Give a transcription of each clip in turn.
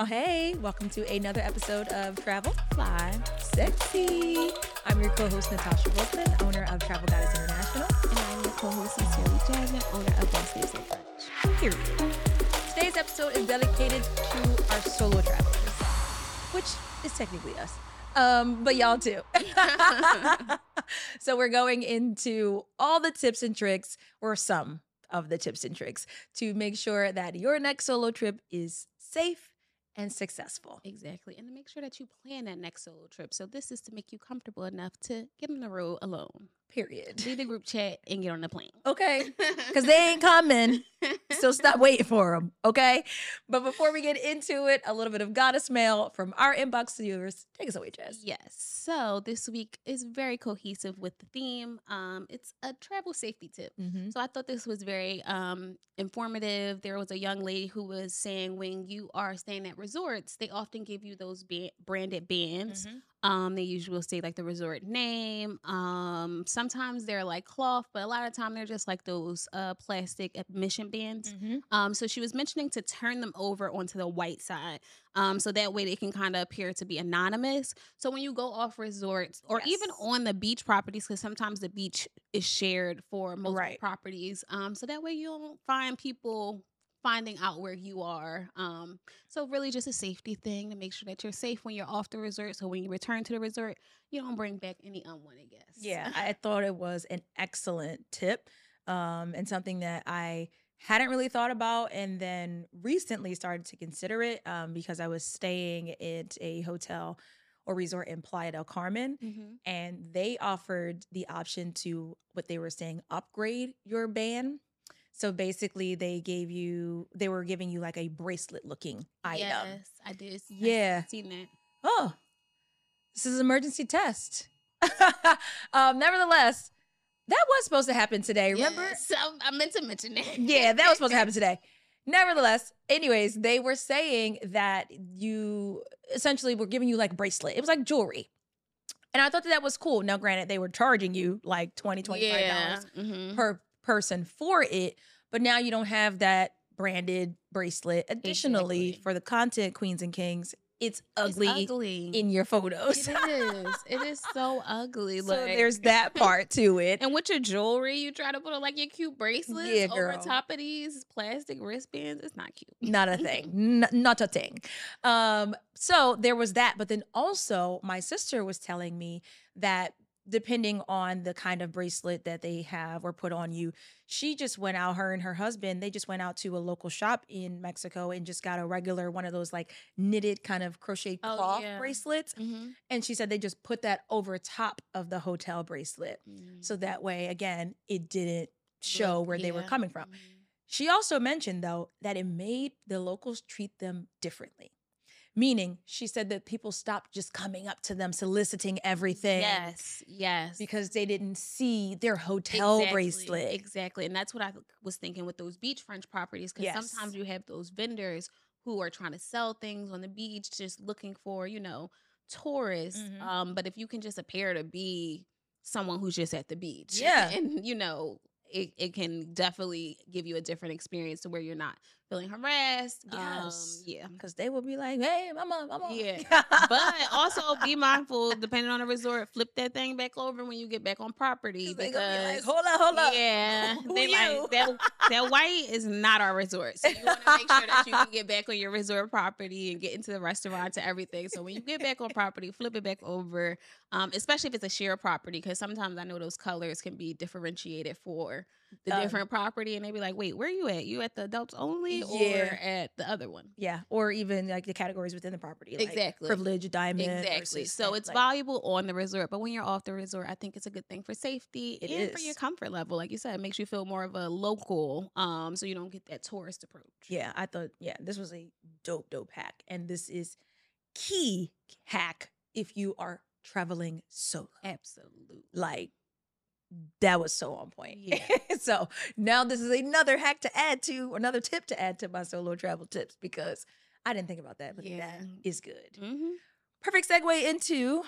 Oh, hey, welcome to another episode of Travel Fly. Sexy. I'm your co host, Natasha Wolfman, owner of Travel Goddess International. And I'm your co-host, Sincerely Jasmine, owner of Best Days So French. Period. Today's episode is dedicated to our solo travelers, which is technically us, um, but y'all too. so we're going into all the tips and tricks, or some of the tips and tricks, to make sure that your next solo trip is safe and successful. Exactly. And to make sure that you plan that next solo trip. So this is to make you comfortable enough to get on the road alone. Period. Leave the group chat and get on the plane. Okay. Because they ain't coming. So stop waiting for them. Okay. But before we get into it, a little bit of goddess mail from our inbox viewers. Take us away, Jess. Yes. So this week is very cohesive with the theme. Um, it's a travel safety tip. Mm-hmm. So I thought this was very um, informative. There was a young lady who was saying when you are staying at resorts, they often give you those ba- branded bands. Mm-hmm. Um, they usually will say like the resort name. Um, sometimes they're like cloth, but a lot of time they're just like those uh plastic admission bands. Mm-hmm. Um, so she was mentioning to turn them over onto the white side. Um, so that way they can kind of appear to be anonymous. So when you go off resorts or even on the beach properties, because sometimes the beach is shared for multiple Right. properties. Um, so that way you don't find people finding out where you are. Um, so really just a safety thing to make sure that you're safe when you're off the resort. So when you return to the resort, you don't bring back any unwanted guests. Yeah, I thought it was an excellent tip um, and something that I hadn't really thought about and then recently started to consider it um, because I was staying at a hotel or resort in Playa del Carmen. hmm and they offered the option to what they were saying upgrade your band. So basically, they gave you they were giving you like a bracelet looking item. Yes, I did. I Yeah. seen that. Oh, this is an emergency test. um, nevertheless, that was supposed to happen today. Remember? Yeah, So I meant to mention that. yeah, that was supposed to happen today. Nevertheless, anyways, they were saying that you essentially were giving you like bracelet. It was like jewelry. And I thought that that was cool. Now, granted, they were charging you like 20 $25 Yeah. mhm. per person for it, but now you don't have that branded bracelet. Additionally, Exactly. for the content queens and kings, it's It's ugly, ugly. in your photos. It is. It is so ugly. so there's that part to it. And with your jewelry, you try to put on like your cute bracelets Yeah, over top of these plastic wristbands. It's not cute. not a thing N- not a thing um so there was that but then also my sister was telling me that depending on the kind of bracelet that they have or put on you she just went out her and her husband they just went out to a local shop in mexico and just got a regular one of those like knitted kind of crochet Oh, cloth yeah. bracelets Mm-hmm. and she said they just put that over top of the hotel bracelet so that way again it didn't show where they were coming from she also mentioned, though, that it made the locals treat them differently. Meaning, she said that people stopped just coming up to them, soliciting everything Yes, yes. because they didn't see their hotel Exactly, bracelet. Exactly. And that's what I was thinking with those beach French properties. Because Yes. sometimes you have those vendors who are trying to sell things on the beach, just looking for, you know, tourists. Mhm. Um, but if you can just appear to be someone who's just at the beach. Yeah. And, you know, it, it can definitely give you a different experience to where you're not feeling harassed. Yes. Um, yeah. Because they will be like, hey, mama, mama. Yeah. But also be mindful, depending on the resort, flip that thing back over when you get back on property. they be like, because- hold up, hold up. yeah, Who they you? like that. That white is not our resort, so you want to make sure that you can get back on your resort property and get into the restaurant to everything. So when you get back on property, flip it back over, um, especially if it's a shared property, because sometimes I know those colors can be differentiated for the Um, different property, and they be like, "Wait, where are you at? You at the adults only, or Yeah. at the other one?" Yeah. Or even like the categories within the property. Like Exactly. Privilege, diamond. Exactly. So it's like- valuable on the resort, but when you're off the resort, I think it's a good thing for safety It and for your comfort level. Like you said, it makes you feel more of a local, um, so you don't get that tourist approach. Yeah, I thought, yeah, this was a dope, dope hack. And this is key hack if you are traveling solo. Absolutely. Like, that was so on point. Yeah. so now this is another hack to add to, another tip to add to my solo travel tips because I didn't think about that, but Yeah. that is good. hmm Perfect segue into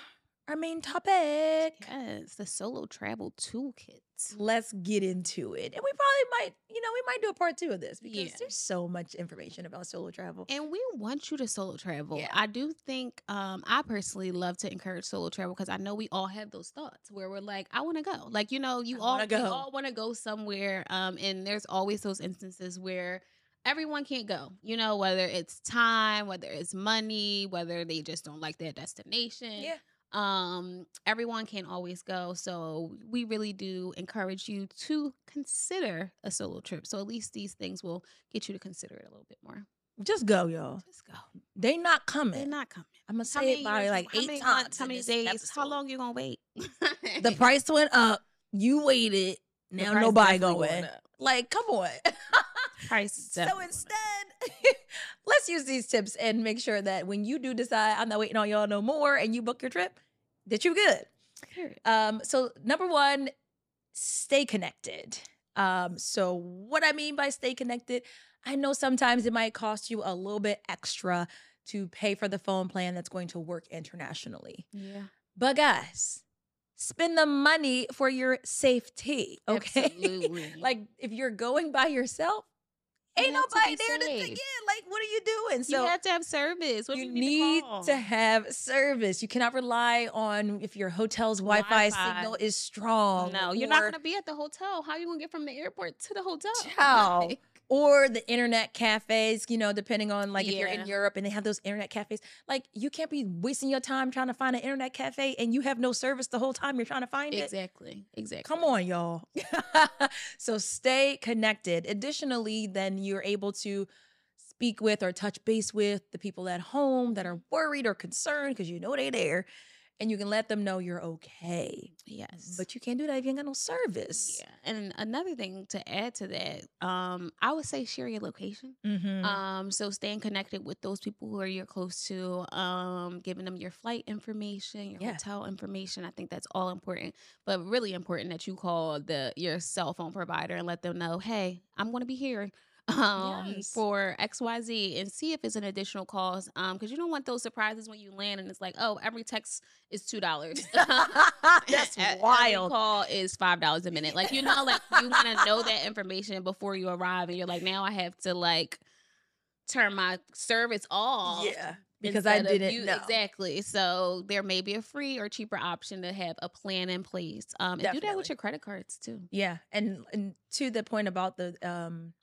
our main topic. Yes, the solo travel toolkit. Let's get into it. And we probably might, you know, we might do a part two of this because Yeah. there's so much information about solo travel. And we want you to solo travel. Yeah. I do think um, I personally love to encourage solo travel because I know we all have those thoughts where we're like, I want to go. Like, you know, you I all go. all want to go somewhere. Um, and there's always those instances where everyone can't go. You know, whether it's time, whether it's money, whether they just don't like their destination. Yeah. Um everyone can't always go so we really do encourage you to consider a solo trip so at least these things will get you to consider it a little bit more Just go, y'all. just go They not coming. they're not coming I'm gonna say it by like how eight many times. how many days how long you gonna wait The price went up. You waited. Now nobody going. up. Like, come on. so instead, let's use these tips and make sure that when you do decide I'm not waiting on y'all no more and you book your trip, that you're good. Um, so number one, stay connected. Um, so what I mean by stay connected, I know sometimes it might cost you a little bit extra to pay for the phone plan that's going to work internationally. yeah But guys, spend the money for your safety. Okay. Absolutely. like if you're going by yourself, You ain't to nobody there to again. Like, what are you doing? So you have to have service what you you need call? to have service. You cannot rely on if your hotel's Wi-Fi, Wi-Fi. signal is strong. no you're not gonna be at the hotel how are you gonna get from the airport to the hotel Ciao. Or the internet cafes, you know, depending on like if you're in Europe and they have those internet cafes. Like you can't be wasting your time trying to find an internet cafe and you have no service the whole time you're trying to find it. exactly exactly Come on, y'all. so stay connected. Additionally, then you're able to speak with or touch base with the people at home that are worried or concerned because you know they're there. And you can let them know you're okay. yes But you can't do that if you ain't got no service. Yeah. And another thing to add to that, um, I would say share your location. Mhm. Um, so staying connected with those people who are you're close to, um, giving them your flight information, your Yeah. hotel information. I think that's all important, but really important that you call the your cell phone provider and let them know, hey, I'm going to be here. Um, Yes. for XYZ and see if it's an additional cost. Um, because you don't want those surprises when you land and it's like, oh, every text is two dollars. That's E- every wild. call is five dollars a minute. Like you know, like you want to know that information before you arrive, and you're like, now I have to like turn my service off. Yeah. Because I didn't you- know. exactly. So there may be a free or cheaper option to have a plan in place. Um, and do that with your credit cards too. Yeah, and and to the point about the um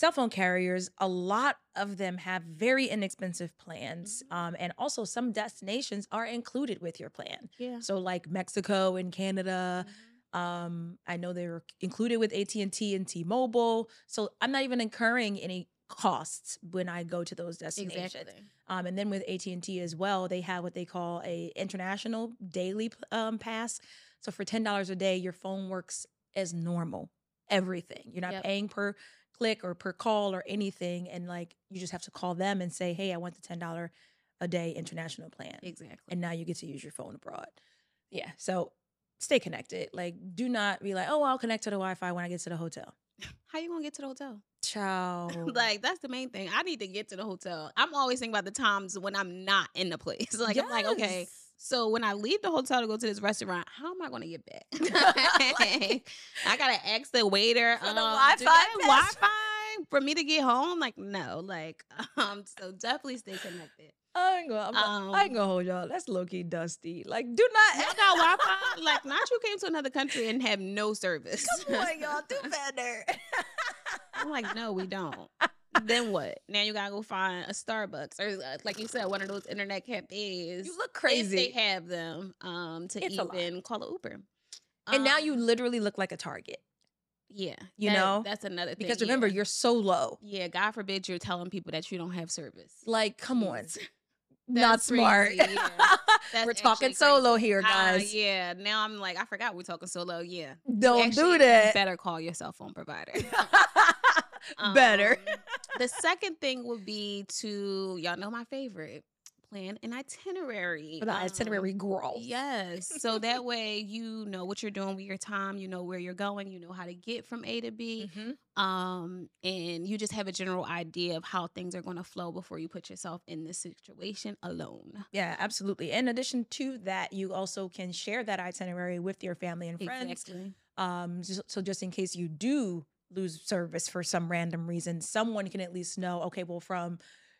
cell phone carriers, a lot of them have very inexpensive plans. Mhm. Um and also some destinations are included with your plan. Yeah. So like Mexico and Canada, um I know they're included with AT&T and T-Mobile. So I'm not even incurring any costs when I go to those destinations. Exactly. Um, and then with AT and T as well, they have what they call a international daily um, pass. So for ten dollars a day, your phone works as normal. Everything you're not Yep. paying per click or per call or anything, and like you just have to call them and say, "Hey, I want the ten dollar a day international plan," Exactly. and now you get to use your phone abroad. Yeah, so stay connected. Like, do not be like, "Oh, I'll connect to the Wi-Fi when I get to the hotel." How you gonna get to the hotel? Ciao. like that's the main thing. I need to get to the hotel. I'm always thinking about the times when I'm not in the place. Like I'm like, okay, Yes. So when I leave the hotel to go to this restaurant, how am I going to get back? I gotta ask the waiter For the um, Wi-Fi do they have password? Wi-Fi for me to get home. Like no, like um. So definitely stay connected. I ain't gonna, I'm not- I ain't Um, gonna hold y'all. That's low key dusty. Like, do not. Y'all got Wi-Fi? Like not you came to another country and have no service. Come on, y'all. Do better. I'm like, no, we don't. Then what? Now you gotta go find a Starbucks or, uh, like you said, one of those internet cafes. you look crazy. If they have them, um, to It's even call an Uber. and now you Um, literally look like a target yeah, you that- know? that's another thing. because remember, yeah. you're so low. yeah, God forbid you're telling people that you don't have service. Like, come on. Not smart. crazy, yeah. We're talking solo crazy. here, Ah, guys. yeah, now I'm like, I forgot we're talking solo. Yeah, Don't actually- do you that. Better call your cell phone provider. Better. Um, the second thing would be to y'all know my favorite plan an itinerary. For the um, itinerary girl. Yes. So that way you know what you're doing with your time, you know where you're going, you know how to get from A to B. Mhm. Um, and you just have a general idea of how things are gonna flow before you put yourself in this situation alone. Yeah, absolutely. In addition to that, you also can share that itinerary with your family and friends. Exactly. Um, so, so just in case you do lose service for some random reason, someone can at least know. Okay, well, from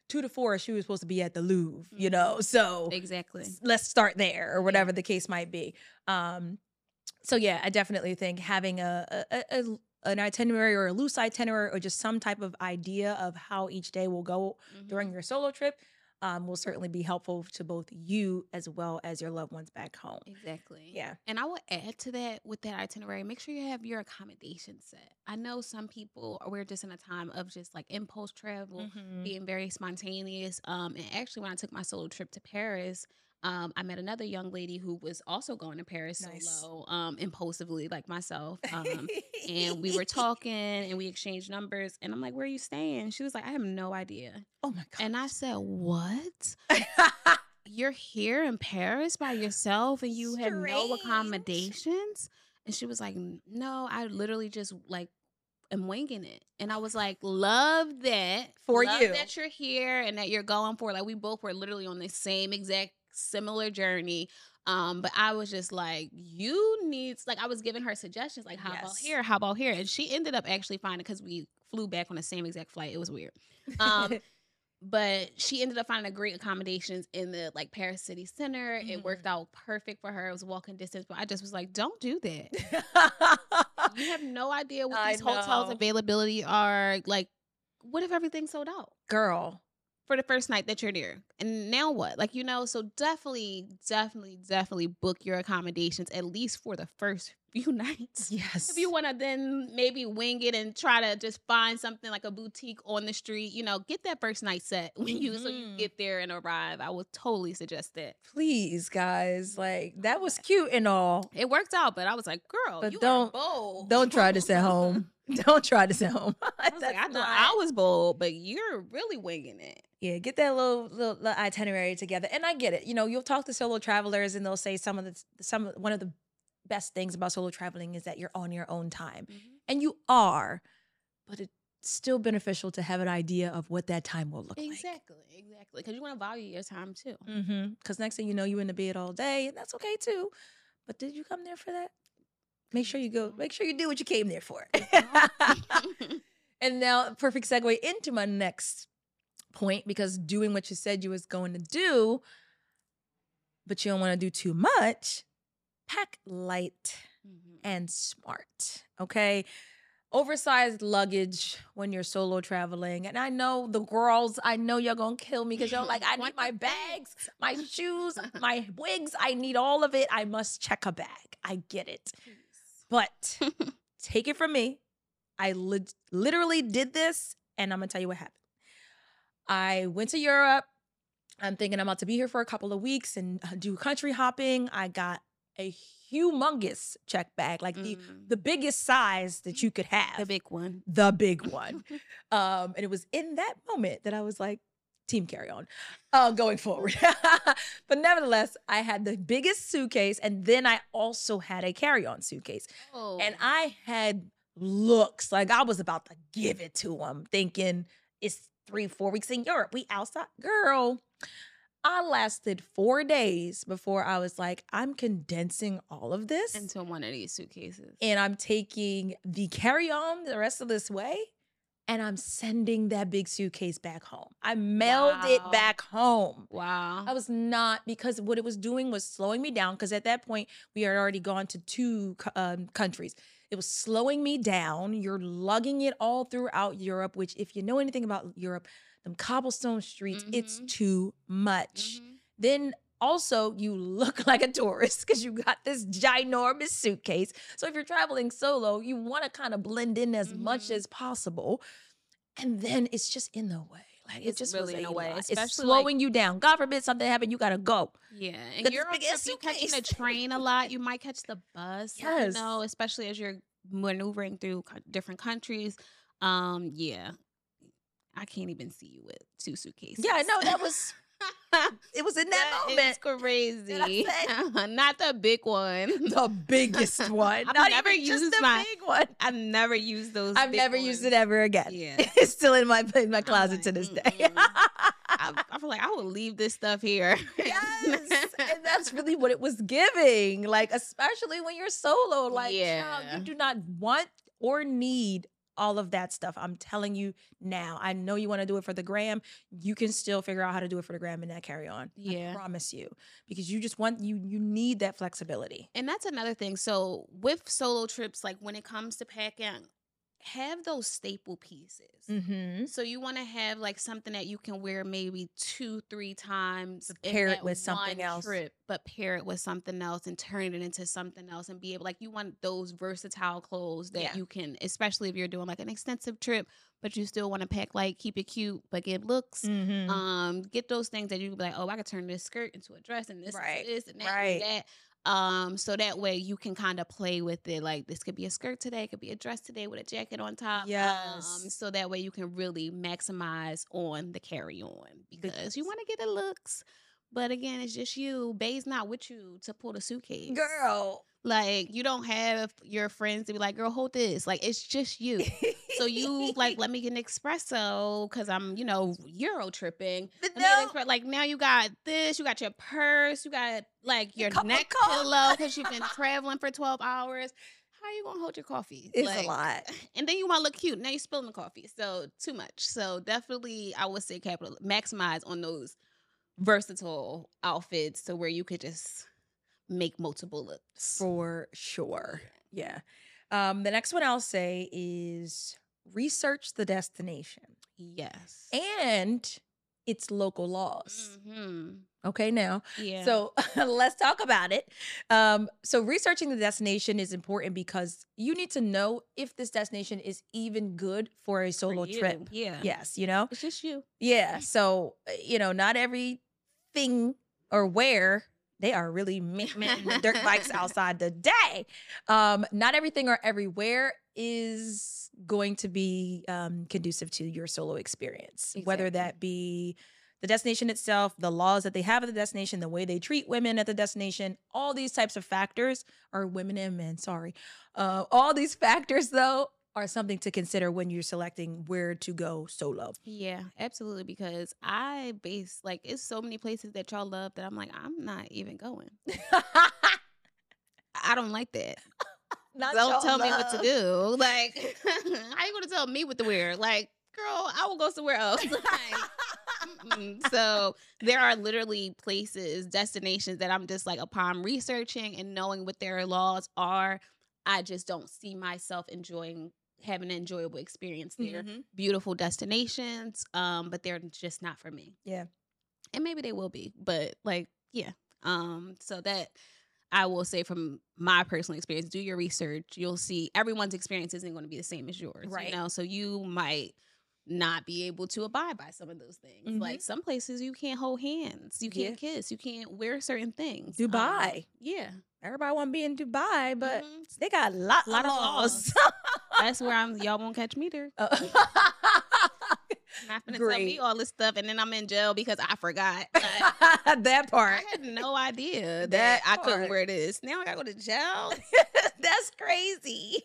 two to four, she was supposed to be at the Louvre. You know, so Exactly. let's start there or whatever the case might be um so yeah i definitely think having a, a, a- an itinerary or a loose itinerary or just some type of idea of how each day will go during Mhm. your solo trip um, will certainly be helpful to both you as well as your loved ones back home Exactly. yeah And I would add to that with that itinerary, make sure you have your accommodation set. I know some people we're just in a time of just like impulse travel, Mhm. being very spontaneous. Um, and actually, when I took my solo trip to Paris, um, I met another young lady who was also going to Paris Nice. solo, um, impulsively like myself. Um, and we were talking and we exchanged numbers. And I'm like, "Where are you staying?" She was like, "I have no idea." oh my god And I said, "What?" you're here in Paris by yourself and you have no accommodations? And she was like, No, I literally just like am winging it. And I was like, Love that For Love you. that you're here and that you're going for. Like we both were literally on the same exact similar journey. Um, but I was just like, you need like I was giving her suggestions, like how about here, how about here, and she ended up actually finding because we flew back on the same exact flight. It was weird. Um, but she ended up finding a great accommodations in the like Paris City Center. It worked out perfect for her. It was walking distance, but I just was like, don't do that. You have no idea what I these hotels availability are. Like, what if everything's sold out girl for the first night that you're there? And now what? Like, you know, so definitely, definitely, definitely book your accommodations at least for the first few nights. yes If you want to then maybe wing it and try to just find something like a boutique on the street, you know, get that first night set when you so you Mhm. get there and arrive. I would totally suggest that. please guys like that was cute and all It worked out, but I was like, girl, But you don't- are bold. don't try this at home don't try this at home I was like, I thought not- I was bold, but you're really winging it. Yeah, get that little, little little itinerary together. And I get it. You know, you'll talk to solo travelers and they'll say some of the some one of the best things about solo traveling is that you're on your own time. And you are, but it's still beneficial to have an idea of what that time will look like. Exactly, exactly. Because you want to value your time too. like. Mm-hmm. Because next thing you know, you're in the bed all day, and that's okay too. But did you come there for that? Make sure you go. Make sure you do what you came there for. And now, perfect segue into my next point because doing what you said you was going to do, but you don't want to do too much. Pack light Mhm. and smart. Okay. Oversized luggage when you're solo traveling. And I know the girls, I know y'all gonna kill me because y'all like, I need my bags, my shoes, my wigs. I need all of it. I must check a bag. I get it. But take it from me. I lit literally did this, and I'm gonna tell you what happened. I went to Europe. I'm thinking I'm about to be here for a couple of weeks and uh, do country hopping. I got a humongous check bag, like the Mm. the biggest size that you could have, the big one. the big one. Um, and it was in that moment that I was like, team carry on, uh, going forward. but nevertheless, I had the biggest suitcase, and then I also had a carry on suitcase. Oh, And I had looks like I was about to give it to him, thinking it's three, four weeks in Europe. We outside. Girl, I lasted four days before I was like, I'm condensing all of this into one of these suitcases. and I'm taking the carry on the rest of this way. And I'm sending that big suitcase back home. I mailed it back home. wow. I was not because what it was doing was slowing me down. Because at that point, we had already gone to two um, countries. It was slowing me down. You're lugging it all throughout Europe, which, if you know anything about Europe, them cobblestone streets, it's Mhm. too much. Mhm. Then also, you look like a tourist because you got this ginormous suitcase. So if you're traveling solo, you want to kind of blend in as much Mhm. as possible. And then it's just in the way. Like it It's just really in a way. It's especially, like- slowing you down. God forbid something happened, you gotta go. Yeah, and you're also if you catching the train a lot, you might catch the bus. Yes. you know, especially as you're maneuvering through different countries. Um, yeah, I can't even see you with two suitcases. Yeah, I know that was it was in that, That moment. crazy. Not the big one. the biggest one. I've Not never even just used the my- big one. I've never used those. I've never used it ever again. Yeah. it's still in my in my closet like, to this day. I, I feel like I will leave this stuff here. yes, and that's really what it was giving. Like, especially when you're solo, like, child, Yeah. you do not want or need all of that stuff. I'm telling you now. I know you want to do it for the gram. You can still figure out how to do it for the gram and that carry on. Yeah. I promise you, because you just want you you need that flexibility. And that's another thing. So with solo trips, like when it comes to packing, have those staple pieces. Mm-hmm. So you want to have like something that you can wear maybe two, three times. pair it with something else. Trip, but pair it with something else and turn it into something else and be able like you want those versatile clothes that Yeah. you can, especially if you're doing like an extensive trip, but you still want to pack like keep it cute but give looks. Mm-hmm. Um, get those things that you can be like, oh, I could turn this skirt into a dress and this Right, this and that right. and that. Um, so that way you can kind of play with it. Like this could be a skirt today, it could be a dress today with a jacket on top. Um, Yes. so that way you can really maximize on the carry on because you want to get the looks. But again, it's just you. Bay's not with you to pull the suitcase. Girl. Like you don't have your friends to be like, girl, hold this. Like it's just you. So you like let me get an espresso because I'm, you know, Euro tripping. But Let me get an no. Like now you got this, you got your purse, you got like your neck pillow because you've been traveling for 12 hours. How are you gonna hold your coffee? It's Like, a lot. And then you want to look cute. Now you're spilling the coffee. So too much. So definitely I would say capital maximize on those versatile outfits to where you could just make multiple looks. For sure. Yeah. Um, the next one I'll say is research the destination Yes. and its local laws. hmm Okay, now. Yeah. So let's talk about it. Um, so researching the destination is important because you need to know if this destination is even good for a solo you, trip. Yeah. Yes, you know? It's just you. Yeah. So, uh, you know, not everything or where they are really mint, mint the dirt bikes outside the day. Um, not everything or everywhere is going to be um, conducive to your solo experience, whether that be the destination itself, the laws that they have at the destination, the way they treat women at the destination, all these types of factors, or women and men, sorry. Uh, all these factors, though, are something to consider when you're selecting where to go solo. Yeah, absolutely. Because I base like it's so many places that y'all love that I'm like, I'm not even going. I don't like that. Not don't tell me what to do. Like, how you gonna tell me what to wear? Like, girl, I will go somewhere else. Like, so there are literally places, destinations that I'm just like upon researching and knowing what their laws are, I just don't see myself enjoying having an enjoyable experience there. Mhm. Beautiful destinations, um, but they're just not for me. Yeah. And maybe they will be, but like, yeah. Um, so that I will say from my personal experience, do your research. You'll see everyone's experience isn't going to be the same as yours. Right. You know, so you might not be able to abide by some of those things. Mhm. Like some places you can't hold hands, you can't kiss, you can't wear certain things. Um, Dubai. yeah. Everybody want to be in Dubai, but Mhm. they got a lot, Lot of laws. That's where I'm y'all won't catch me there. Uh, Not gonna tell me all this stuff and then I'm in jail because I forgot. That part. I had no idea that, That I couldn't wear this. Now I gotta go to jail. That's crazy.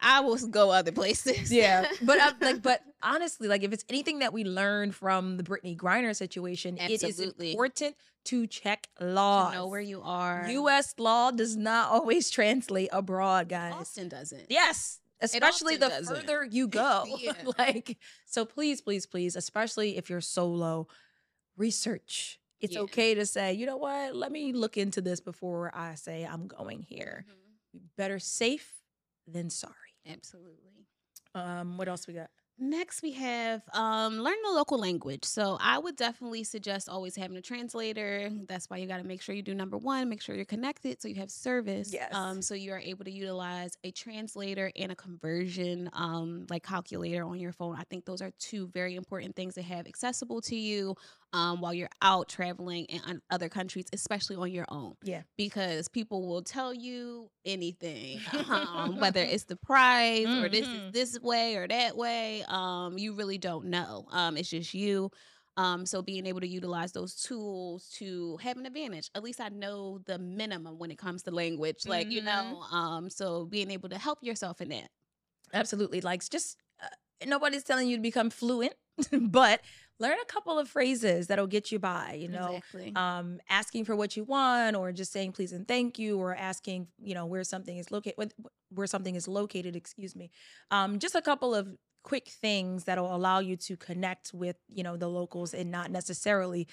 I will go other places. yeah, but I'm like, but honestly, like, if it's anything that we learned from the Brittney Griner situation, it is important to check to laws. know where you are. U.S. law does not always translate abroad, guys. Austin doesn't. Yes. Especially the doesn't. further you go. Yeah. like, so please, please, please, especially if you're solo, research. It's Yeah. okay to say, you know what, let me look into this before I say I'm going here. Mhm. Better safe than sorry. Absolutely. Um, what else we got? Next, we have um, learn the local language. So I would definitely suggest always having a translator. That's why you got to make sure you do number one, make sure you're connected so you have service. Yes. Um, so you are able to utilize a translator and a conversion um, like calculator on your phone. I think those are two very important things to have accessible to you um, while you're out traveling in other countries, especially on your own. Yeah. Because people will tell you anything, um, whether it's the price or this is Mhm. this way or that way. Um, you really don't know. Um, it's just you. Um, so being able to utilize those tools to have an advantage. At least I know the minimum when it comes to language. Like, you Mhm. know, um, so being able to help yourself in that. Absolutely. Like, just uh, nobody's telling you to become fluent, but learn a couple of phrases that'll get you by, you know. exactly. Um, asking for what you want, or just saying please and thank you, or asking, you know, where something is located, where something is located. Excuse me. Um, just a couple of quick things that'll allow you to connect with, you know, the locals and not necessarily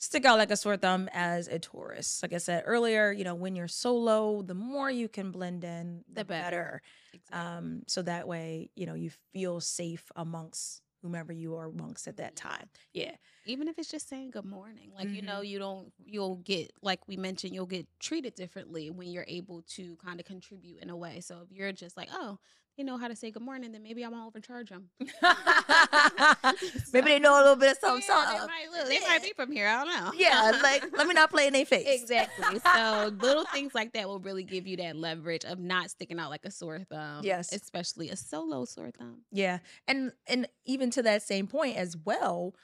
stick out like a sore thumb as a tourist. Like I said earlier, you know, when you're solo, the more you can blend in, the, The better. better. Exactly. Um, so that way, you know, you feel safe amongst whomever you are amongst at that time. Yeah. even if it's just saying good morning like you Mm-hmm. know you don't you'll get like we mentioned you'll get treated differently when you're able to kind of contribute in a way so if you're just like oh they know how to say good morning then maybe i won't overcharge them Maybe they know a little bit of something. yeah, they, might, look, they might be from here i don't know Yeah, like let me not play in their face. exactly so little things like that will really give you that leverage of not sticking out like a sore thumb Yes. especially a solo sore thumb Yeah. And and even to that same point as well,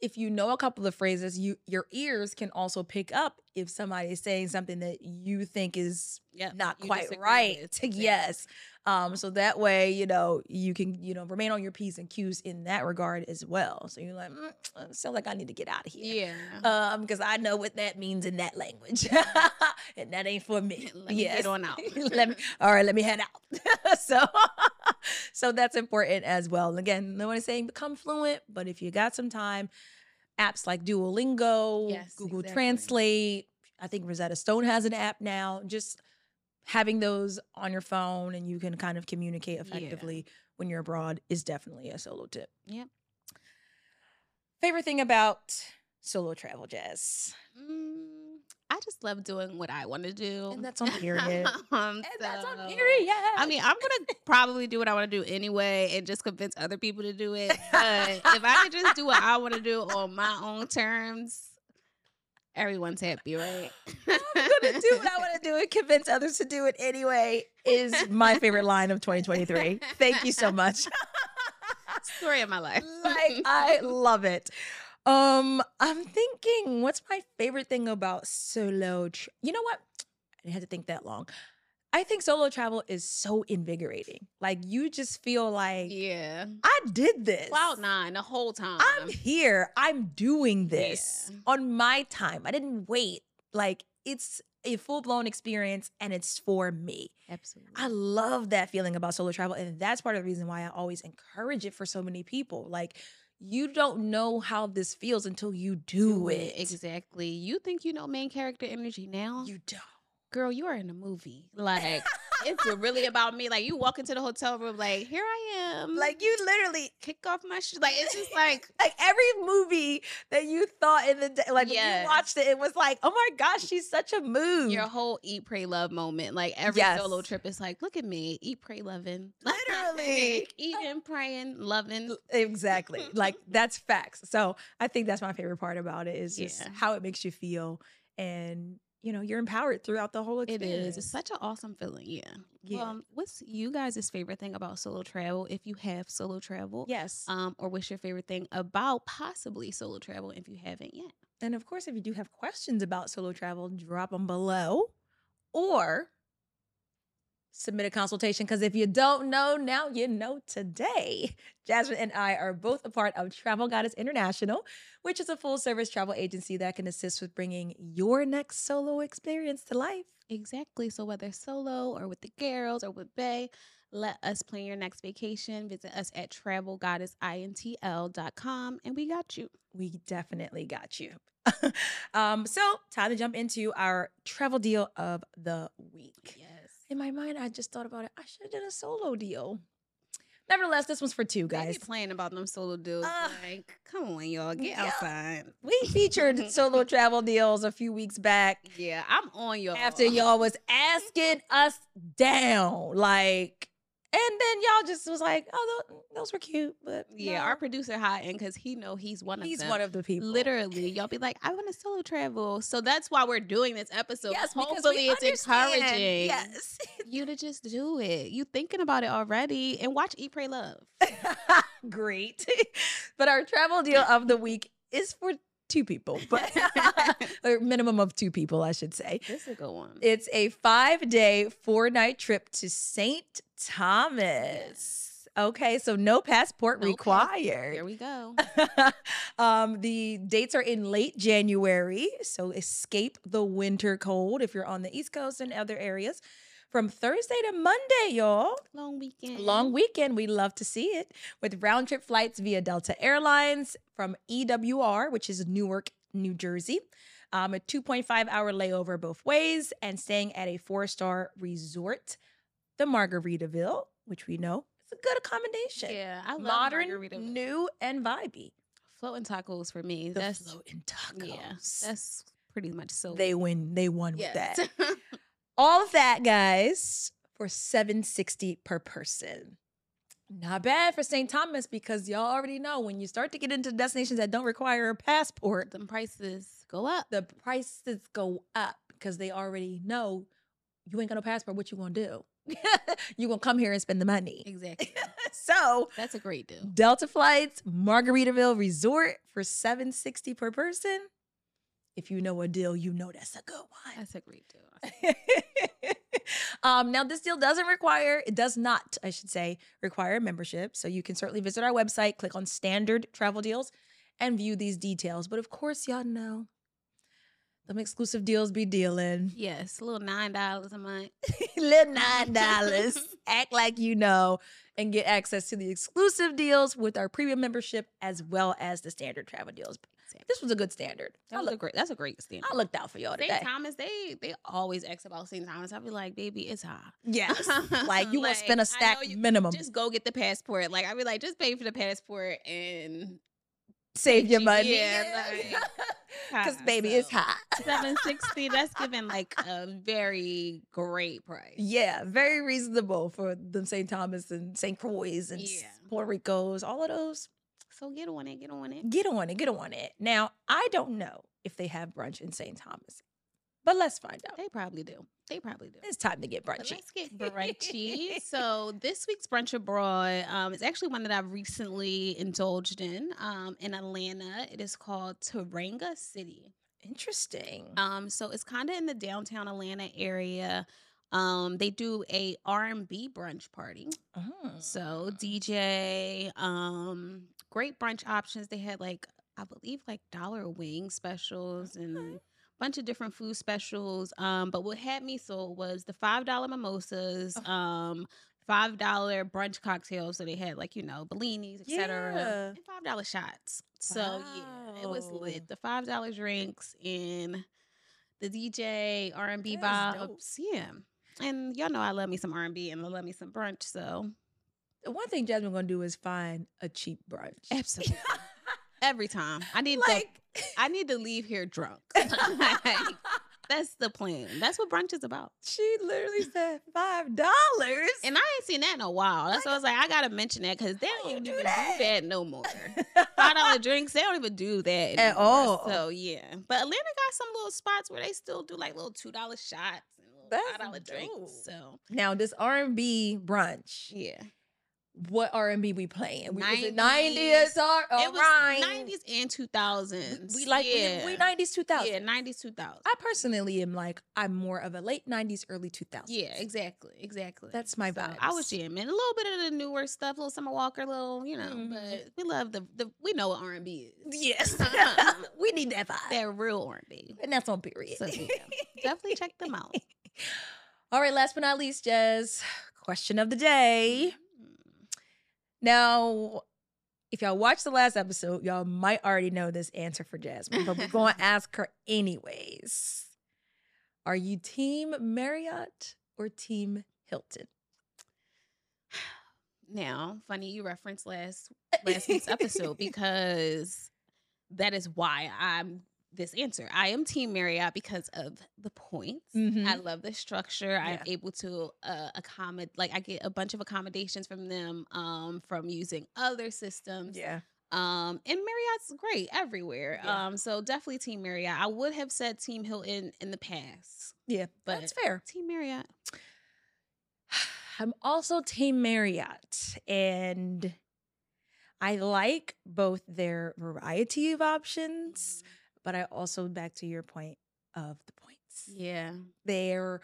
if you know a couple of phrases, you your ears can also pick up if somebody is saying something that you think is yeah not quite right. with. Yes. Um, so that way, you know, you can, you know, remain on your P's and Q's in that regard as well. So you're like, mm, uh, sound like I need to get out of here. yeah Um, because I know what that means in that language. and that ain't for me. Let me get on out. let me all right, let me head out. so so that's important as well. And again, no one is saying become fluent, but if you got some time, apps like Duolingo, Yes, Google exactly. Translate, I think Rosetta Stone has an app now. Just having those on your phone and you can kind of communicate Yeah. effectively when you're abroad is definitely a solo tip. Yep. Favorite thing about solo travel, Jazz? Mm, I just love doing what I want to do. And that's on period. um, And that's on so- period. I mean, I'm gonna probably do what I want to do anyway, and just convince other people to do it. But if I could just do what I want to do on my own terms, everyone's happy, right? I'm gonna do what I want to do and convince others to do it anyway. Is my favorite line of 2023. Thank you so much. Story of my life. like I love it. Um, I'm thinking, what's my favorite thing about solo? Tra- you know what? I didn't have to think that long. I think solo travel is so invigorating. Like you just feel like yeah, I did this. cloud nine the whole time. I'm here. I'm doing this Yeah. on my time. I didn't wait. Like it's a full blown experience and it's for me. absolutely. I love that feeling about solo travel. And that's part of the reason why I always encourage it for so many people. Like, you don't know how this feels until you do, it. exactly. You think you know main character energy now? You don't. girl, you are in a movie. Like it's really about me. Like you walk into the hotel room, like here I am. Like, you literally, kick off my shoes. Like it's just like like every movie that you thought in the day, like when you watched it, it was like, oh my gosh, she's such a mood. your whole eat, pray, love moment. Like every Yes. solo trip is like, look at me, eat, pray, loving. Literally. Eating, praying, loving. Exactly. like that's facts. So I think that's my favorite part about it is just Yeah. how it makes you feel. And, you know, you're empowered throughout the whole experience. is. It's such an awesome feeling. Yeah. Yeah. Well, what's you guys' favorite thing about solo travel if you have solo travel? yes. Um, or what's your favorite thing about possibly solo travel if you haven't yet? And of course, if you do have questions about solo travel, drop them below or submit a consultation. Because if you don't know now, you know today. Jasmine and I are both a part of Travel Goddess International, which is a full service travel agency that can assist with bringing your next solo experience to life. Exactly. So whether solo or with the girls or with Bay, let us plan your next vacation. Visit us at travelgoddessintl.com and we got you. We definitely got you. um, so, time to jump into our travel deal of the week. Yes. In my mind, I just thought about it. I should have done a solo deal. Nevertheless, this one's for two Guys, guys. playing about them solo deals. Ugh. like, come on, y'all, get Yeah. outside. We featured solo travel deals a few weeks back Yeah, I'm on y'all. after y'all was asking us down. Like, And then y'all just was like, oh, tho- those were cute, but Yeah, no, our producer hot in because he know he's one of he's them. one of the people. Literally, y'all be like, I want to solo travel. So that's why we're doing this episode. yes, Hopefully, it's understand. encouraging Yes. you to just do it. You thinking about it already, and watch Eat, Pray, Love. Great. but our travel deal of the week is for two people, but or minimum of two people, I should say. This is a good one. It's a five day, four night trip to St. Thomas. Okay, so no passport No required. Here we go. um, the dates are in late January, so escape the winter cold if you're on the East Coast and other areas. From Thursday to Monday, y'all. Long weekend. Long weekend. We love to see it with round trip flights via Delta Airlines from EWR, which is Newark, New Jersey. Um, a 2.5 hour layover both ways and staying at a four star resort, the Margaritaville, which we know is a good accommodation. Yeah, I love Modern, new, and vibey. floating tacos for me. The that's floating tacos. yeah. That's pretty much so. they win. They won with that. All of that, guys, for 760 per person. Not bad for St. Thomas because y'all already know when you start to get into destinations that don't require a passport, Them prices go up. the prices go up because they already know you ain't got no passport. What you gonna do? you gonna come here and spend the money. Exactly. so That's a great deal. Delta flights, Margaritaville Resort for 760 per person. If you know a deal, you know that's a good one. That's a great deal. um, now, this deal doesn't require, it does not, I should say, require a membership. So you can certainly visit our website, click on standard travel deals, and view these details. But of course, y'all know them exclusive deals be dealing. Yes, a little nine dollars a month. Little nine dollars. Act like you know and get access to the exclusive deals with our premium membership as well as the standard travel deals. This was a good standard. That a look, great. That's a great standard. I looked out for y'all today. St. Thomas, they they always ask about St. Thomas. I'll be like, baby, it's high. Yes. like you will spend a stack you- minimum. Just go get the passport. Like I'd be like, just pay for the passport and Save your money. yeah, Because high, baby, it's so. hot. seven sixty. That's given like a very great price. Yeah, very reasonable for them St. Thomas and St. Croix and Yeah. Puerto Ricos, all of those. So get on it. Get on it. Get on it, get on it. Now, I don't know if they have brunch in St. Thomas, but let's find out. They probably do. They probably do. It's time to get But brunchy. let's get brunchy. so this week's brunch abroad um, is actually one that I've recently indulged in um, in Atlanta. It is called Teranga City. Interesting. Um, so it's kind of in the downtown Atlanta area. Um, they do a R&B brunch party. Oh. So DJ, um, great brunch options. They had like I believe like dollar wing specials and Okay. a bunch of different food specials. Um, but what had me sold was the five dollar mimosas, Oh. um, five dollar brunch cocktails. So they had like you know Bellinis, etc. Yeah. And five dollar shots. So yeah, it was lit. The five dollar drinks and the DJ R and B That is dope. vibes. Yeah. And y'all know I love me some R and B and I love me some brunch. So The one thing Jasmine gonna do is find a cheap brunch. Absolutely. Every time I need like to, I need to leave here drunk. Like, that's the plan. That's what brunch is about. she literally said five dollars. And I ain't seen that in a while. That's why I was like, I gotta mention that because they don't even do do that? that? no more. Five dollar drinks, they don't even do that At all. So yeah, but Atlanta got some little spots where they still do like little two dollar shots and little five dollar drinks. So now this R and B brunch. yeah, What R and B we playing? We, was it 90s. nineties or it was nineties and two thousands. We like we- yeah. we nineties two thousand. Yeah, nineties two thousand. I personally am like I'm more of a late nineties, early two thousands. Yeah, exactly, exactly. That's my So I was jamming a little bit of the newer stuff, a little Summer Walker, little you know. Mhm. But we love the the we know what R and B is. Yes, we need that vibe, They're real R and B. and that's on period. So, yeah, Definitely check them out. All right, last but not least, Jez, question of the day. Now, if y'all watched the last episode, y'all might already know this answer for Jasmine, but we're going to ask her anyways. Are you team Marriott or team Hilton? Now, funny you referenced last last week's episode because that is why I'm this answer. I am Team Marriott because of the points. Mhm. I love the structure. I'm able to uh, accommodate, like I get a bunch of accommodations from them um, from using other systems. Yeah. Um, and Marriott's great everywhere. Yeah. Um, so definitely Team Marriott. I would have said Team Hilton in the past, Yeah. But- That's fair. Team Marriott. I'm also Team Marriott, and I like both their variety of options, but I also back to your point of the points. Yeah. They're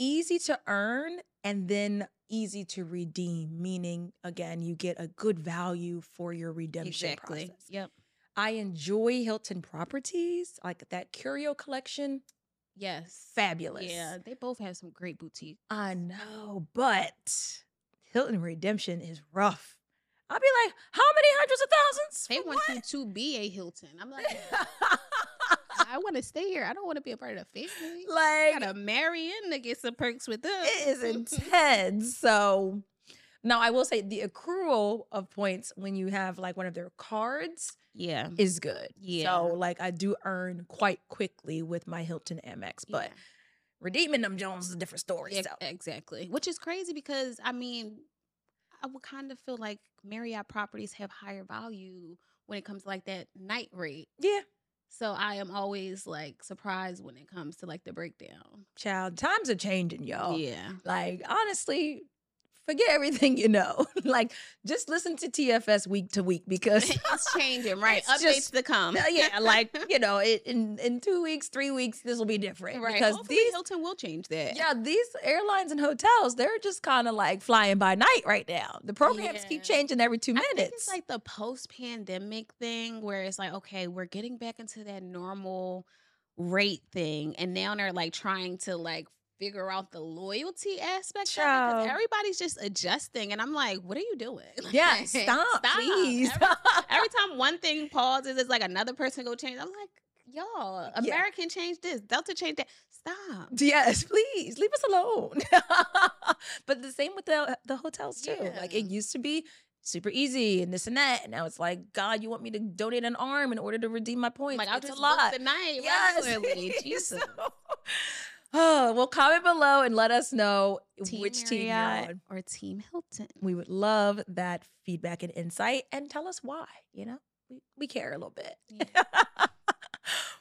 easy to earn and then easy to redeem, meaning again, you get a good value for your redemption Exactly. process. Yep. I enjoy Hilton properties, like that Curio collection, Yes. fabulous. Yeah, they both have some great boutiques. I know, but Hilton Redemption is rough. I'll be like, how many hundreds of thousands? They want what? you to be a Hilton. I'm like, I want to stay here. I don't want to be a part of the family. Like gotta marry in to get some perks with them. it is intense. So now I will say the accrual of points when you have like one of their cards yeah. is good. Yeah. So like I do earn quite quickly with my Hilton Amex, but Yeah. redeeming them Jones is a different story. Ex- So exactly. Which is crazy because I mean, I would kind of feel like Marriott properties have higher value when it comes to like that night rate. yeah, So I am always like surprised when it comes to like the breakdown. child, times are changing, y'all. Yeah. Like, honestly, forget everything you know. like, just listen to TFS week to week because, it's changing, right? It's Updates just- to come. Uh, yeah, like, you know, it, in, in two weeks, three weeks, this will be different. right. Because Hopefully these, Hilton will change that. yeah, these airlines and hotels, they're just kind of like flying by night right now. The programs keep changing every two I think minutes. it's like the post pandemic thing where it's like, okay, we're getting back into that normal rate thing. And now they're like trying to like figure out the loyalty aspect of it because everybody's just adjusting. And I'm like, what are you doing? yeah, Like, stop, please. Every, every time one thing pauses, it's like another person go change. I'm like, y'all, Yeah. American changed this, Delta changed that. Stop. Yes, please leave us alone. but the same with the the hotels too. Like it used to be super easy and this and that. And now it's like, God, you want me to donate an arm in order to redeem my points? Like, I'll it's just a lot. the night Yes. Jesus. Oh, well, comment below and let us know Team which team you're on. or Team Hilton. We would love that feedback and insight, and tell us why. You know, we, we care a little bit. Yeah.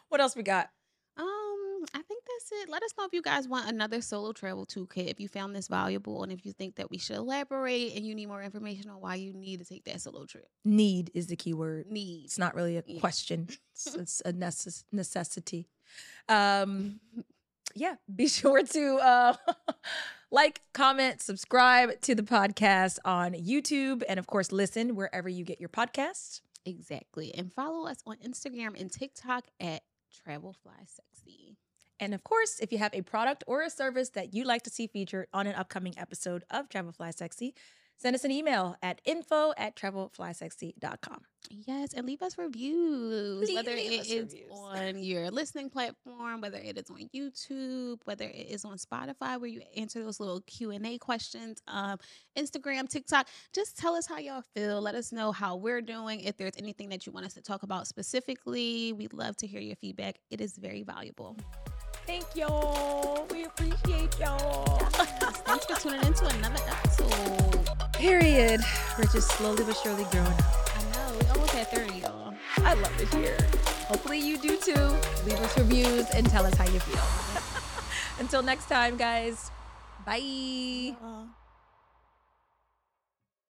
what else we got? Um, I think that's it. Let us know if you guys want another solo travel toolkit. If you found this valuable, and if you think that we should elaborate, and you need more information on why you need to take that solo trip. Need is the key word. Need. It's not really a Yeah. question. It's, it's a necess- necessity. Um, yeah, be sure to uh, like, comment, subscribe to the podcast on YouTube, and of course, listen wherever you get your podcasts. Exactly. And follow us on Instagram and TikTok at Travel Fly Sexy. And of course, if you have a product or a service that you'd like to see featured on an upcoming episode of Travel Fly Sexy, send us an email at info at travelflysexy.com. Yes, and leave us reviews, Leave whether it us reviews. on your listening platform, whether it is on YouTube, whether it is on Spotify, where you answer those little Q and A questions, um, Instagram, TikTok. Just tell us how y'all feel. Let us know how we're doing. If there's anything that you want us to talk about specifically, we'd love to hear your feedback. It is very valuable. Thank y'all. We appreciate y'all. Thanks for tuning in to another episode. Period. We're just slowly but surely growing up. I know we almost at thirty, y'all. I love it here. Hopefully you do too. Leave us reviews and tell us how you feel. Until next time, guys. Bye. Bye.